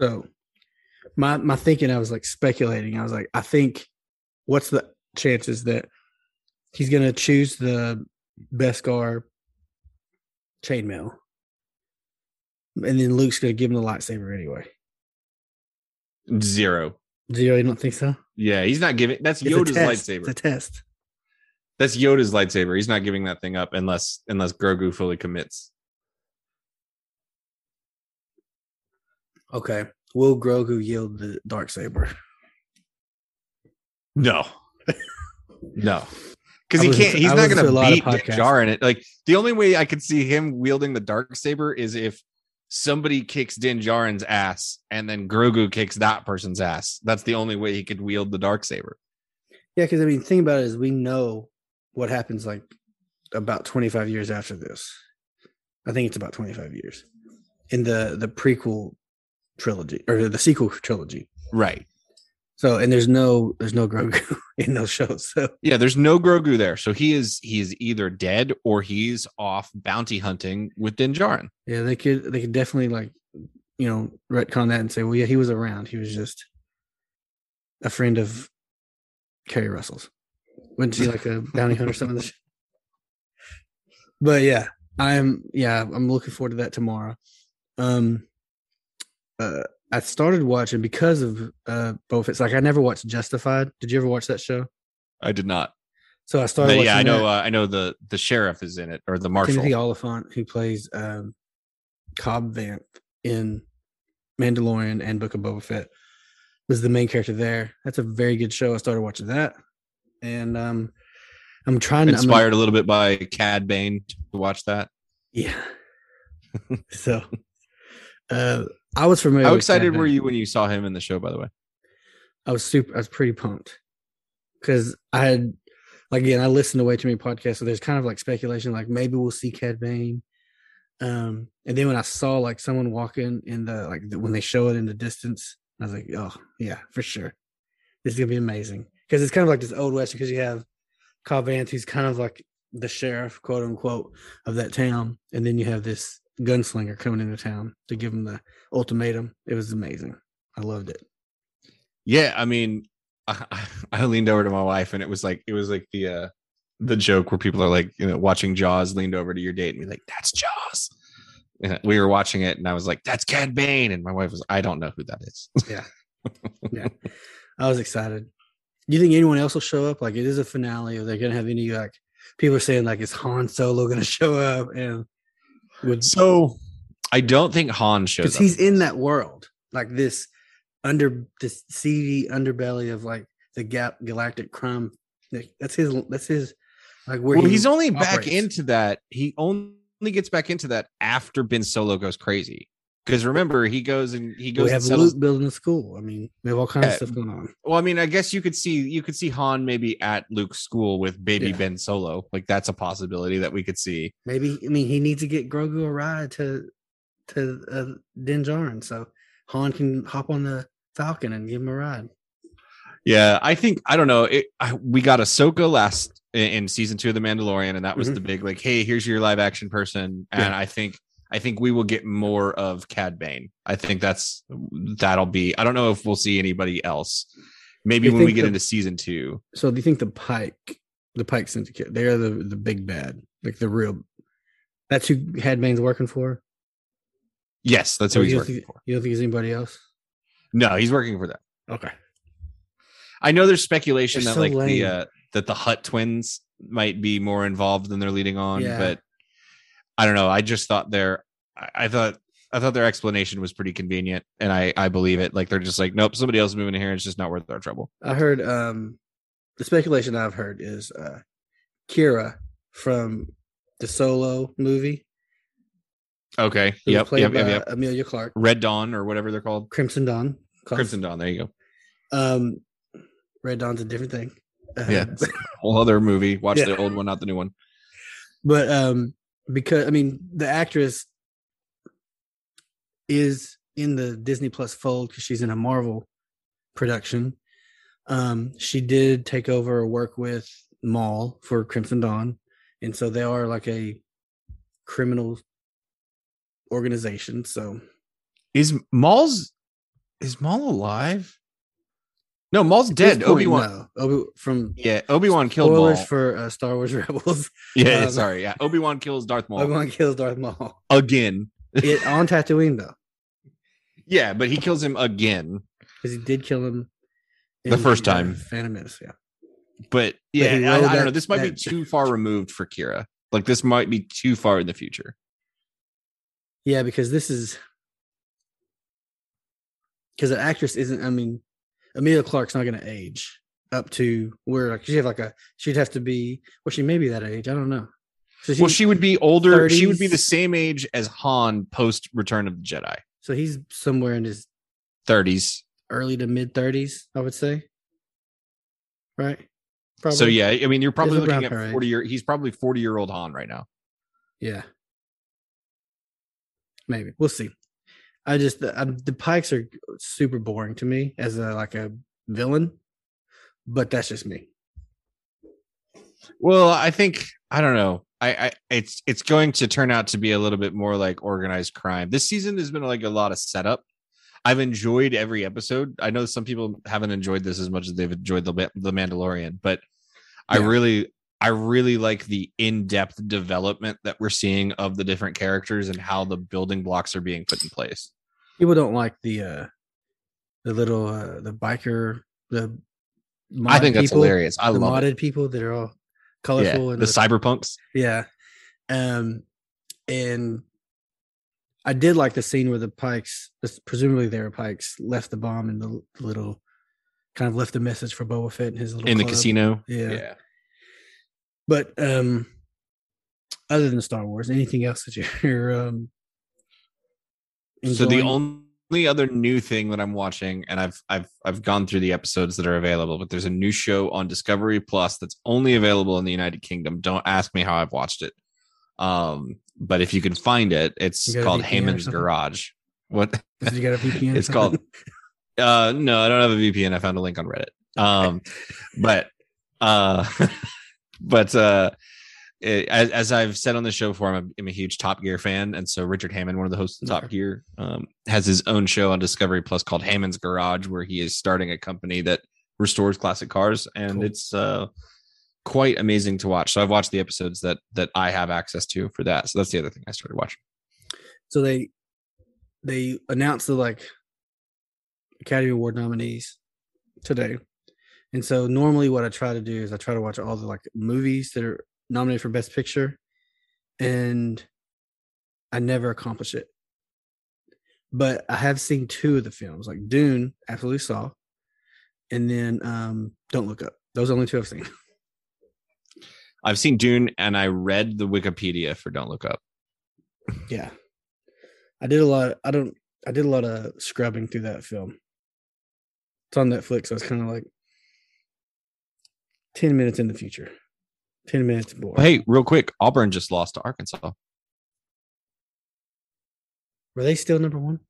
So my my thinking, I was like speculating. I was like, I think what's the chances that he's gonna choose the Beskar chainmail, and then Luke's gonna give him the lightsaber anyway. Zero. Zero, you don't think so? Yeah, he's not giving that's It's Yoda's lightsaber. It's a test. That's Yoda's lightsaber. He's not giving that thing up unless unless Grogu fully commits. Okay. Will Grogu yield the dark saber? No. no. Because he can't he's not listen to a gonna lot beat Din podcasts. Djarin it. Like the only way I could see him wielding the dark saber is if somebody kicks Din Djarin's ass and then Grogu kicks that person's ass. That's the only way he could wield the dark saber. Yeah, because I mean, think about it is we know what happens like about 25 years after this. I think it's about 25 years in the the prequel trilogy or the sequel trilogy. Right. So, and there's no there's no Grogu in those shows. So, Yeah, there's no Grogu there. So he is he is either dead or he's off bounty hunting with Din Djarin. yeah, they could they could definitely like you know retcon that and say, well, yeah, he was around. He was just a friend of Keri Russell's. Wouldn't she like a bounty hunter or something? But yeah, I'm yeah, I'm looking forward to that tomorrow. Um uh I started watching because of uh both it's like I never watched Justified. Did you ever watch that show? I did not. So I started But yeah, I watching know uh, I know the the sheriff is in it or the marshal. Timothy Olyphant, who plays um, Cobb Vanth in Mandalorian and Book of Boba Fett, was the main character there. That's a very good show. I started watching that, and um, I'm trying to I'm Inspired a little bit by Cad Bane to watch that. yeah. so, uh, I was familiar. How excited were you when you saw him in the show? By the way, I was super. I was pretty pumped because I had, like, again, I listened to way too many podcasts, so there's kind of like speculation, like maybe we'll see Cad Bane. Um, and then when I saw like someone walking in the like the, when they show it in the distance, I was like, oh yeah, for sure, this is gonna be amazing because it's kind of like this old west because you have Cobb Vanth, who's kind of like the sheriff, quote unquote, of that town, and then you have this gunslinger coming into town to give him the ultimatum. It was amazing. I loved it. yeah, I mean, I, I leaned over to my wife and it was like it was like the uh the joke where people are like you know watching Jaws, leaned over to your date and be like, "That's Jaws." And we were watching it and I was like, "That's Cad Bane," and my wife was, "I don't know who that is." Yeah. yeah. I was excited. Do you think anyone else will show up? Like it is a finale. Are they gonna have any like people are saying like is Han Solo gonna show up and would so I don't think Han shows because he's in that world. Like this under this seedy underbelly of like the gap galactic crime. That's his that's his like where well, he he's only back into that. He only gets back into that after Ben Solo goes crazy. Because remember, he goes and he goes we have. Luke building a school. I mean, we have all kinds of stuff going on. Well, I mean, I guess you could see you could see Han maybe at Luke's school with baby Yeah. Ben Solo. Like that's a possibility that we could see. Maybe I mean he needs to get Grogu a ride to to uh, Din Djarin, so Han can hop on the Falcon and give him a ride. Yeah, I think I don't know. It, I, we got Ahsoka last in, in season two of the Mandalorian, and that was Mhm. the big like, hey, here's your live action person. And Yeah. I think I think we will get more of Cad Bane. I think that's that'll be. I don't know if we'll see anybody else. Maybe when we get the- into season two. So do you think the Pike, the Pike Syndicate, they're the the big bad, like the real? That's who Cad Bane's working for. Yes, that's who Or he's working think, for. You don't think there's anybody else? No, he's working for them. Okay. I know there's speculation They're that so like the uh that the Hutt twins might be more involved than they're leading on, Yeah. but I don't know. I just thought their I, I thought I thought their explanation was pretty convenient and I I believe it. Like they're just like, nope, somebody else is moving in here. It's just not worth our trouble. I heard um the speculation I've heard is uh Qi'ra from the Solo movie. Okay. Yep. played Yep. By Yep. Emilia Clarke, Red Dawn or whatever they're called. Crimson Dawn. close. Crimson Dawn. There you go. Um, Red Dawn's a different thing. Uh, Yeah. Whole other movie. Watch Yeah. the old one, not the new one. but um, because I mean, the actress is in the Disney Plus fold because she's in a Marvel production. Um, she did take over or work with Maul for Crimson Dawn, and so they are like a criminal organization. So Is Maul's is Maul alive? No, Maul's At dead. Obi Wan. no. Obi from Yeah, Obi Wan killed Maul. for uh, Star Wars Rebels. yeah, um, sorry. Yeah, Obi Wan kills Darth Maul Obi Wan kills Darth Maul again. it, on Tatooine though, Yeah, but he kills him again. because he did kill him The first time. Phantom Menace. Yeah, But yeah, he I, I don't know. This might be too far removed for Qi'ra. Like this might be too far in the future. yeah, because this is because the actress isn't. I mean, Emilia Clarke's not going to age up to where like she have like a she'd have to be. Well, she may be that age. I don't know. So well, she would be older. She would be the same age as Han post Return of the Jedi. So he's somewhere in his Thirties. early to mid thirties, I would say. Right. So yeah, I mean, you're probably Is looking at forty year. He's probably forty year old Han right now. Yeah. Maybe we'll see. I just the, um, the Pikes are super boring to me as a like a villain, but that's just me. Well, I think I don't know. I, I it's it's going to turn out to be a little bit more like organized crime. This season has been like a lot of setup. I've enjoyed every episode. I know some people haven't enjoyed this as much as they've enjoyed the the Mandalorian, but I really I really like the in-depth development that we're seeing of the different characters and how the building blocks are being put in place. People don't like the uh the little uh the biker the I think that's people, hilarious. I the love modded it. people that are all Yeah, colorful the and with- cyberpunks. Yeah. Um and I did like the scene where the Pikes, presumably they were Pikes, left the bomb in the little kind of left a message for Boba Fett and his little in the club. casino. Yeah. But um other than Star Wars, anything else that you're um So the only other new thing that I'm watching, and I've I've I've gone through the episodes that are available, but there's a new show on Discovery Plus that's only available in the United Kingdom. Don't ask me how I've watched it. Um, but if you can find it, it's You got a called Hammond's? Garage. What? you got a VPN it's called uh no, I don't have a VPN. I found a link on Reddit. Um, but uh, but uh, as, as I've said on the show before, I'm a, I'm a huge Top Gear fan, and so Richard Hammond, one of the hosts of Top Gear, um, has his own show on Discovery Plus called Hammond's Garage, where he is starting a company that restores classic cars, and Cool. it's uh quite amazing to watch. So I've watched the episodes that that I have access to for that. So that's the other thing I started watching. so they they announced the like Academy Award nominees today. And so normally what I try to do is I try to watch all the like movies that are nominated for best picture and I never accomplished it. But I have seen two of the films, like Dune, absolutely saw, and then um Don't Look Up. Those are the only two I've seen. I've seen Dune, and I read the Wikipedia for Don't Look Up. Yeah. I did a lot I don't I did a lot of scrubbing through that film. It's on Netflix, so it's kind of like 10 minutes in the future. 10 minutes more. Hey, real quick, Auburn just lost to Arkansas. Were they still number one?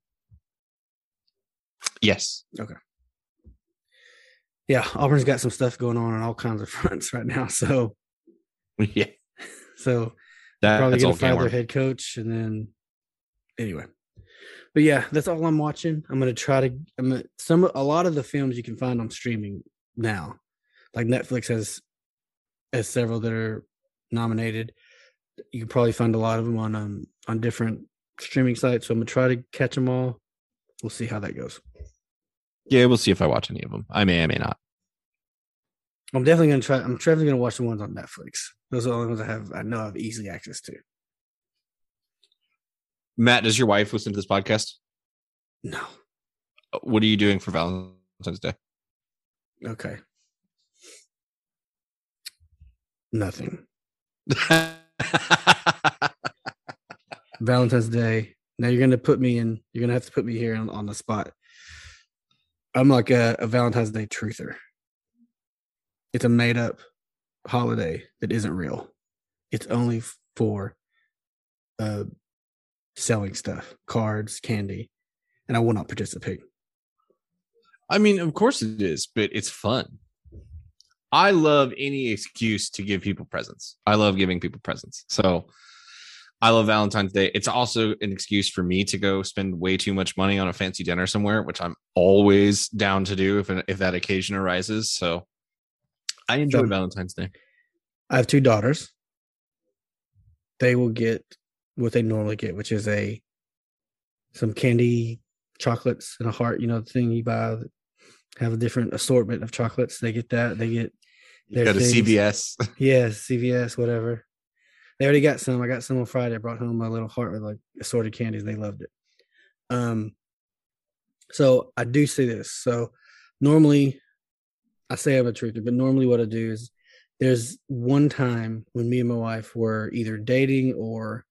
Yes. Okay. Yeah, Auburn's got some stuff going on on all kinds of fronts right now. So Yeah. so That, probably that's gonna fire their head coach and then anyway. But yeah, that's all I'm watching. I'm gonna try to I'm gonna, some a lot of the films you can find on streaming now. Like Netflix has has several that are nominated. You can probably find a lot of them on um on different streaming sites. So I'm gonna try to catch them all. We'll see how that goes. Yeah, we'll see if I watch any of them. I may, I may not. I'm definitely gonna try. I'm definitely gonna watch the ones on Netflix. Those are the only ones I have. I know I have easy access to. Matt, does your wife listen to this podcast? No. What are you doing for Valentine's Day? Okay. Nothing. Valentine's Day. Now you're gonna put me in. You're gonna have to put me here on, on the spot. I'm like a, a Valentine's Day truther. It's a made up holiday that isn't real. It's only for uh selling stuff, cards, candy, and I will not participate. I mean, of course it is, but it's fun. I love any excuse to give people presents. I love giving people presents. So I love Valentine's Day. It's also an excuse for me to go spend way too much money on a fancy dinner somewhere, which I'm always down to do if if that occasion arises. So I enjoy So- Valentine's Day. I have two daughters. They will get what they normally get, which is a some candy chocolates and a heart, you know, the thing you buy that have a different assortment of chocolates. They get that. They get You got a things- CVS. Yeah, CVS, whatever. They already got some. I got some on Friday. I brought home my little heart with like assorted candies. They loved it. Um, so I do see this. So normally, I say I'm a truther, but normally what I do is there's one time when me and my wife were either dating or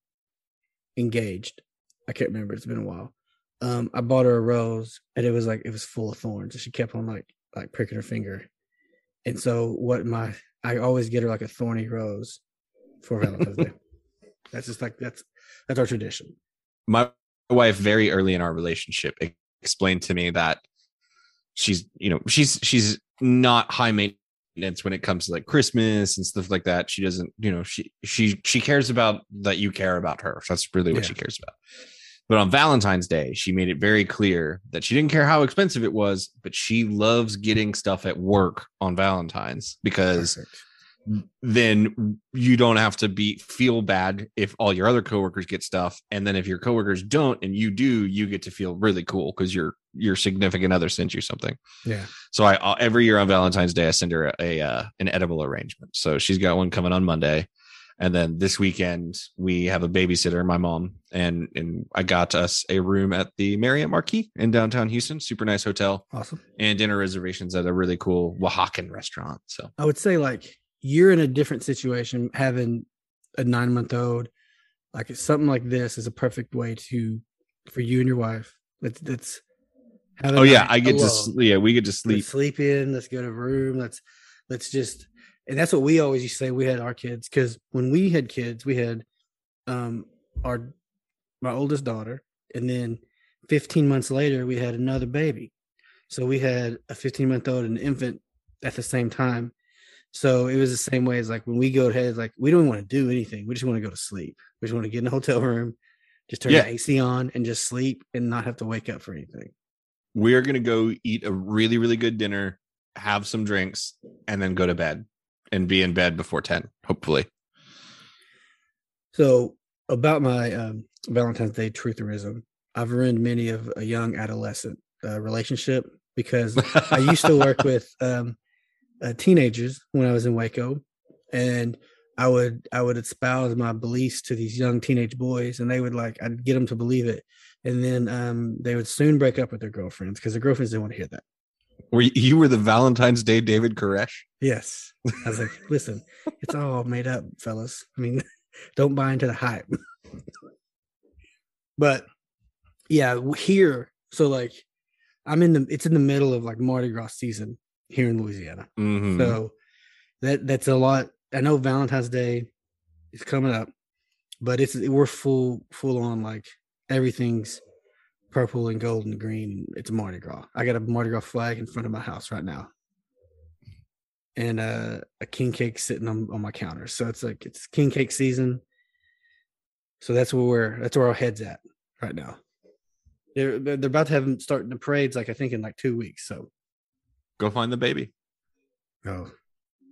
engaged. I can't remember. It's been a while. Um, I bought her a rose, and it was like it was full of thorns, and she kept on like like pricking her finger. And so what my I always get her like a thorny rose for Valentine's Day. That's just like that's that's our tradition. my wife very early in our relationship explained to me that she's you know she's she's not high maintenance when it comes to like christmas and stuff like that she doesn't you know she she she cares about that you care about her that's really what Yeah. she cares about but on valentine's day she made it very clear that she didn't care how expensive it was but she loves getting stuff at work on valentine's because Perfect. then you don't have to be feel bad if all your other coworkers get stuff and then if your coworkers don't and you do you get to feel really cool because your your significant other sent you something Yeah. so i uh, every year on valentine's day i send her a, a uh, an edible arrangement so she's got one coming on monday and then this weekend we have a babysitter my mom and and i got us a room at the marriott marquis in downtown houston super nice hotel Awesome. and dinner reservations at a really cool oaxacan restaurant so I would say like you're in a different situation having a nine month old. Like something like this is a perfect way to for you and your wife. That's that's oh yeah i get to alone. sl- yeah we get to Let's sleep sleep in. Let's go to a room. Let's let's just and that's what we always used to say. We had our kids because when we had kids, we had um our my oldest daughter, and then 15 months later we had another baby. So we had a 15 month old and an infant at the same time. So it was the same way as like when we go ahead, like we don't want to do anything. We just want to go to sleep. We just want to get in a hotel room, just turn Yeah. the AC on and just sleep and not have to wake up for anything. we're going to go eat a really really good dinner have some drinks and then go to bed and be in bed before 10 hopefully So about my um, Valentine's Day trutherism, I've ruined many of a young adolescent uh, relationship because I used to work with um, uh, teenagers when I was in Waco, and I would I would espouse my beliefs to these young teenage boys, and they would like I'd get them to believe it, and then um, they would soon break up with their girlfriends because their girlfriends didn't want to hear that. Were you, you were the valentine's day david koresh Yes, I was like, listen, it's all made up, fellas. I mean, don't buy into the hype. but yeah, here, so like, I'm in the it's in the middle of like Mardi Gras season here in Louisiana. Mhm. So that that's a lot. I know Valentine's Day is coming up, but it's we're full full on like everything's purple and gold and green. It's Mardi Gras. I got a Mardi Gras flag in front of my house right now. And uh, a king cake sitting on, on my counter. So it's like it's king cake season. So that's where we're that's where our heads at right now. They're they're about to have them starting the parades like I think in like two weeks. So go find the baby Oh,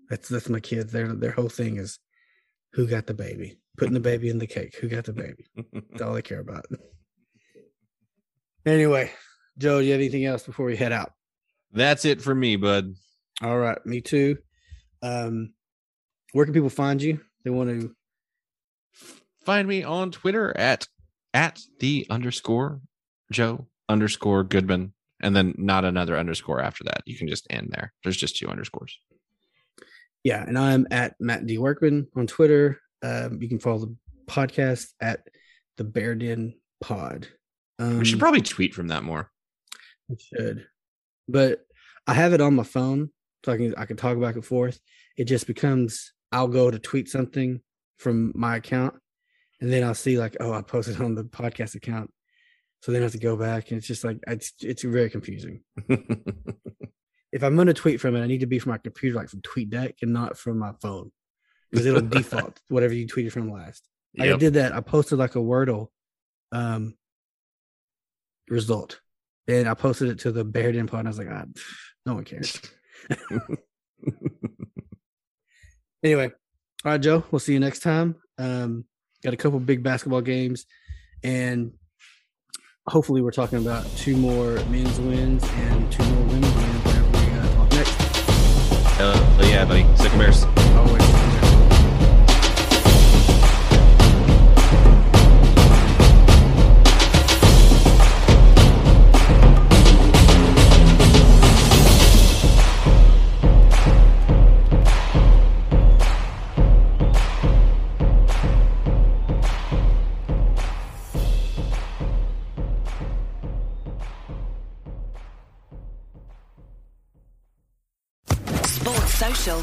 that's that's my kids. Their their whole thing is who got the baby, putting the baby in the cake. Who got the baby? That's all they care about. Anyway, Joe, do you have anything else before we head out? that's it for me bud All right, me too. Um, where can people find you? They want to. Find me on Twitter at at the underscore Joe underscore Goodman, and then not another underscore after that. You can just end there. There's just two underscores. Yeah, and I'm at Matt D Workman on Twitter. Um, you can follow the podcast at the Bear Den Pod. Um, we should probably tweet from that more. I should, but I have it on my phone, so I can I can talk back and forth. It just becomes I'll go to tweet something from my account, and then I'll see like, oh, I posted on the podcast account, so then I have to go back, and it's just like it's it's very confusing. if I'm going to tweet from it, I need to be from my computer, like from TweetDeck, and not from my phone, because it'll default whatever you tweeted from last. Like I did that. I posted like a Wordle um, result, and I posted it to the Bear Den pod. And I was like, ah, no one cares. anyway, all right, Joe. We'll see you next time. Um, got a couple big basketball games, and hopefully, we're talking about two more men's wins and two more women's wins. Whenever we uh, talk next. Uh, yeah, buddy. Sick Bears.